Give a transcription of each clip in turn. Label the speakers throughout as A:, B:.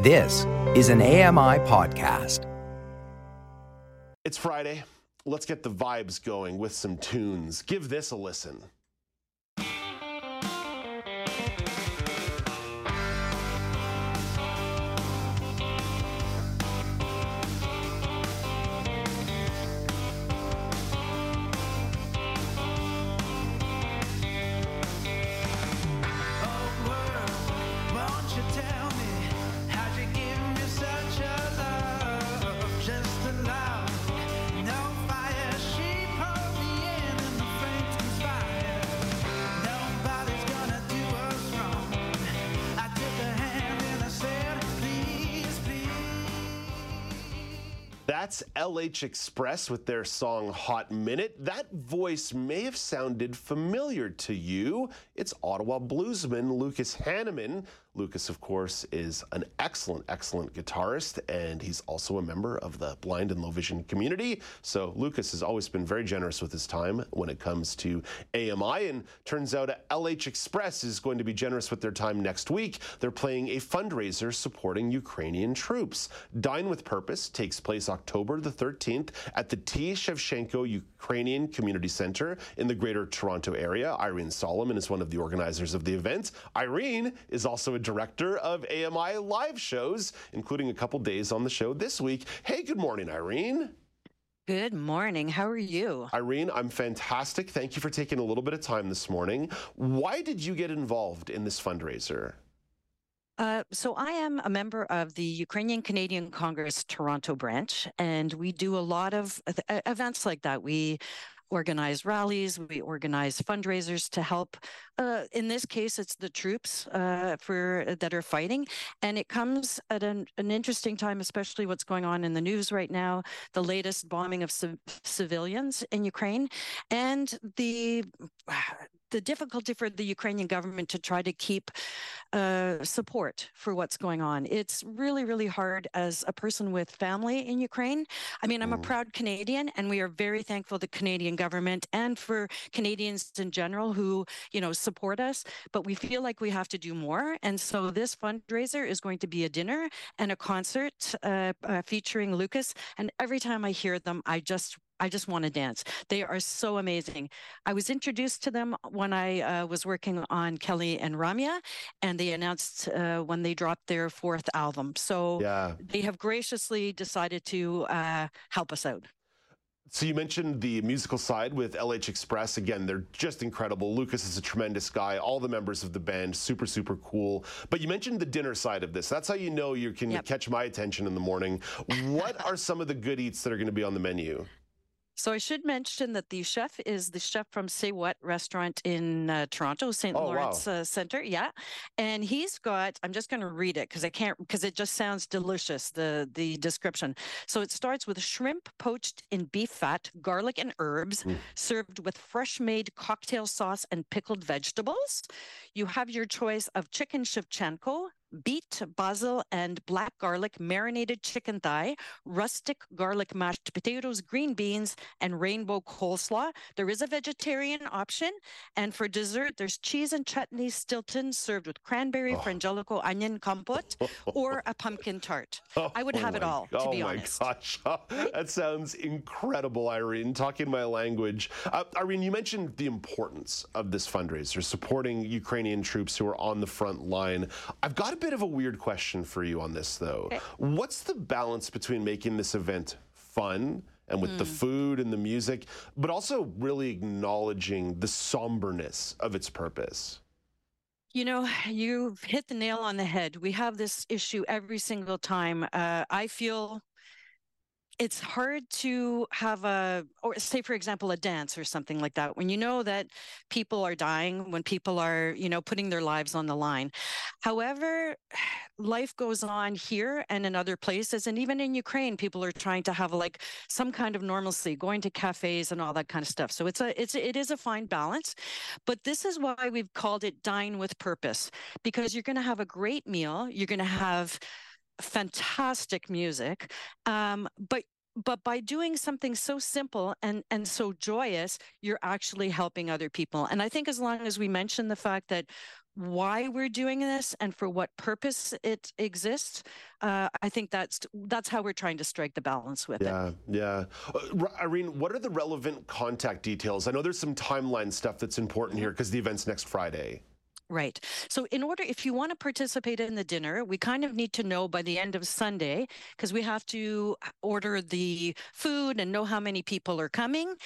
A: This is an AMI podcast.
B: It's Friday. Let's get the vibes going with some tunes. Give this a listen. That's LH Express with their song Hot Minute. That voice may have sounded familiar to you. It's Ottawa bluesman Lucas Haneman. Lucas, of course, is an excellent, excellent guitarist, and he's also a member of the blind and low vision community. So Lucas has always been very generous with his time when it comes to AMI, and turns out LH Express is going to be generous with their time next week. They're playing a fundraiser supporting Ukrainian troops. Dine with Purpose takes place October the 13th at the T. Shevchenko Ukrainian Community Center in the Greater Toronto Area. Irene Solomon is one of the organizers of the event. Irene is also a director of AMI live shows, including a couple days on the show this week. Hey, good morning, Irene.
C: Good morning. How are you?
B: Irene, I'm fantastic. Thank you for taking a little bit of time this morning. Why did you get involved in this fundraiser?
C: Uh, so I am a member of the Ukrainian Canadian Congress Toronto branch, and we do a lot of uh, events like that. We organize rallies, we organize fundraisers to help. Uh, in this case, it's the troops uh, for uh, that are fighting, and it comes at an, an, interesting time, especially what's going on in the news right now. The latest bombing of civilians in Ukraine, and the the difficulty for the Ukrainian government to try to keep uh, support for what's going on. It's really, really hard as a person with family in Ukraine. I mean, I'm a mm. proud Canadian, and we are very thankful to the Canadian government and for Canadians in general who, you know, support us. But we feel like we have to do more, and so this fundraiser is going to be a dinner and a concert uh, uh, featuring Lucas. And every time I hear them, I just I just want to dance. They are so amazing. I was introduced to them when I uh, was working on Kelly and Ramya, and they announced uh, when they dropped their fourth album. So yeah. they have graciously decided to uh, help us out.
B: So you mentioned the musical side with LH Express. Again, they're just incredible. Lucas is a tremendous guy. All the members of the band, super, super cool. But you mentioned the dinner side of this. That's how you know you can yep. catch my attention in the morning. What are some of the good eats that are going to be on the menu?
C: So I should mention that the chef is the chef from Say What restaurant in uh, Toronto, St. Oh, Lawrence wow. uh, Center. Yeah, and he's got. I'm just going to read it because I can't because it just sounds delicious. The the description. So it starts with shrimp poached in beef fat, garlic and herbs, mm. served with fresh made cocktail sauce and pickled vegetables. You have your choice of chicken shevchenko, beet, basil, and black garlic marinated chicken thigh, rustic garlic mashed potatoes, green beans, and rainbow coleslaw. There is a vegetarian option. And for dessert, there's cheese and chutney Stilton served with cranberry, oh. frangelico, onion compote, or a pumpkin tart. Oh, I would have it all, to
B: oh
C: be honest.
B: Oh my gosh. that sounds incredible, Irene, talking my language. Uh, Irene, you mentioned the importance of this fundraiser, supporting Ukrainian troops who are on the front line. I've got to bit of a weird question for you on this, though. Okay. What's the balance between making this event fun and with mm. the hmm. food and the music, but also really acknowledging the somberness of its purpose?
C: You know, you've hit the nail on the head. We have this issue every single time. Uh, I feel it's hard to have a or say for example a dance or something like that when you know that people are dying when people are you know putting their lives on the line however life goes on here and in other places and even in ukraine people are trying to have like some kind of normalcy going to cafes and all that kind of stuff so it's a it's it is a fine balance but this is why we've called it dine with purpose because you're going to have a great meal you're going to have fantastic music. Um, but but by doing something so simple and and so joyous you're actually helping other people. And i think as long as we mention the fact that why we're doing this and for what purpose it exists uh, i think that's that's how we're trying to strike the balance with
B: yeah,
C: it.
B: Yeah yeah. Uh, irene what are the relevant contact details? I know there's some timeline stuff that's important here because the event's next friday
C: Right. So, in order, if you want to participate in the dinner, we kind of need to know by the end of Sunday because we have to order the food and know how many people are coming.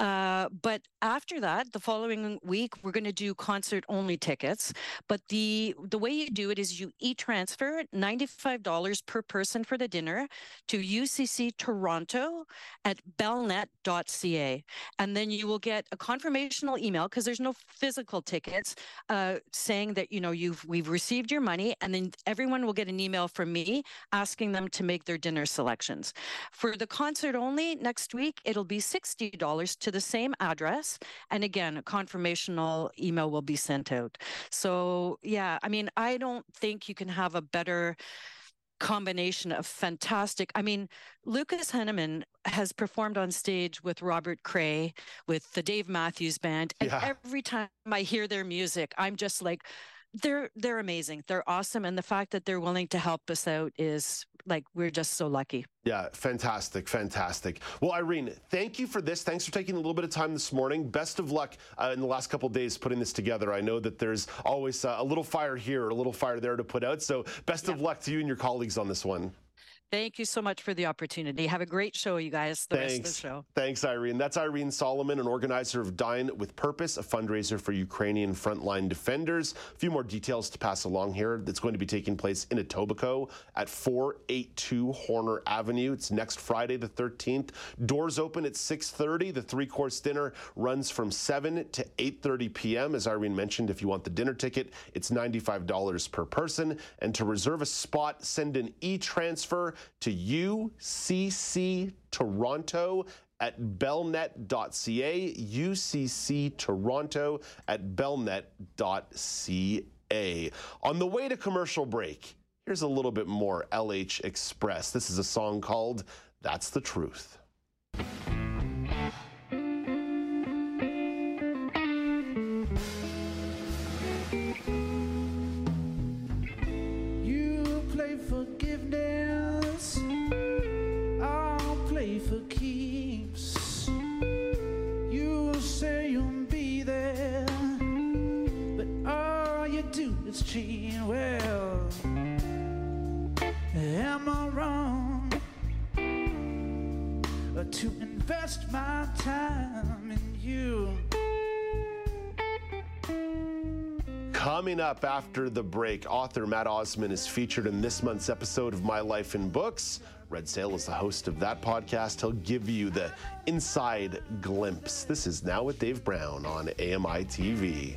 C: Uh, but after that, the following week, we're going to do concert only tickets. But the the way you do it is you e transfer ninety five dollars per person for the dinner to UCC Toronto at bellnet.ca, and then you will get a confirmational email because there's no physical tickets. Uh, saying that you know you've we've received your money and then everyone will get an email from me asking them to make their dinner selections. For the concert only next week it'll be $60 to the same address and again a confirmational email will be sent out. So yeah i mean i don't think you can have a better combination of fantastic. I mean, Lucas Haneman has performed on stage with Robert Cray, with the Dave Matthews Band, and yeah. every time I hear their music, I'm just like, they're they're amazing. They're awesome, and the fact that they're willing to help us out is like we're just so lucky.
B: Yeah, fantastic, fantastic. Well, Irene, thank you for this. Thanks for taking a little bit of time this morning. Best of luck uh, in the last couple days putting this together. I know that there's always uh, a little fire here, a little fire there to put out. So, best yeah. of luck to you and your colleagues on this one.
C: Thank you so much for the opportunity. Have a great show, you guys. The Thanks. rest of the show.
B: Thanks, Irene. That's Irene Solomon, an organizer of Dine with Purpose, a fundraiser for Ukrainian frontline defenders. A few more details to pass along here. That's going to be taking place in Etobicoke at 482 Horner Avenue. It's next Friday, the 13th. Doors open at 6:30. The three-course dinner runs from 7 to 8:30 p.m. As Irene mentioned, if you want the dinner ticket, it's $95 per person. And to reserve a spot, send an e-transfer to UCC Toronto at bellnet.ca, UCC Toronto at bellnet.ca. On the way to commercial break, here's a little bit more LH Express. This is a song called That's the Truth. Coming up after the break, author Matt Osman is featured in this month's episode of My Life in Books. Red Sale is the host of that podcast. He'll give you the inside glimpse. This is Now with Dave Brown on AMI TV.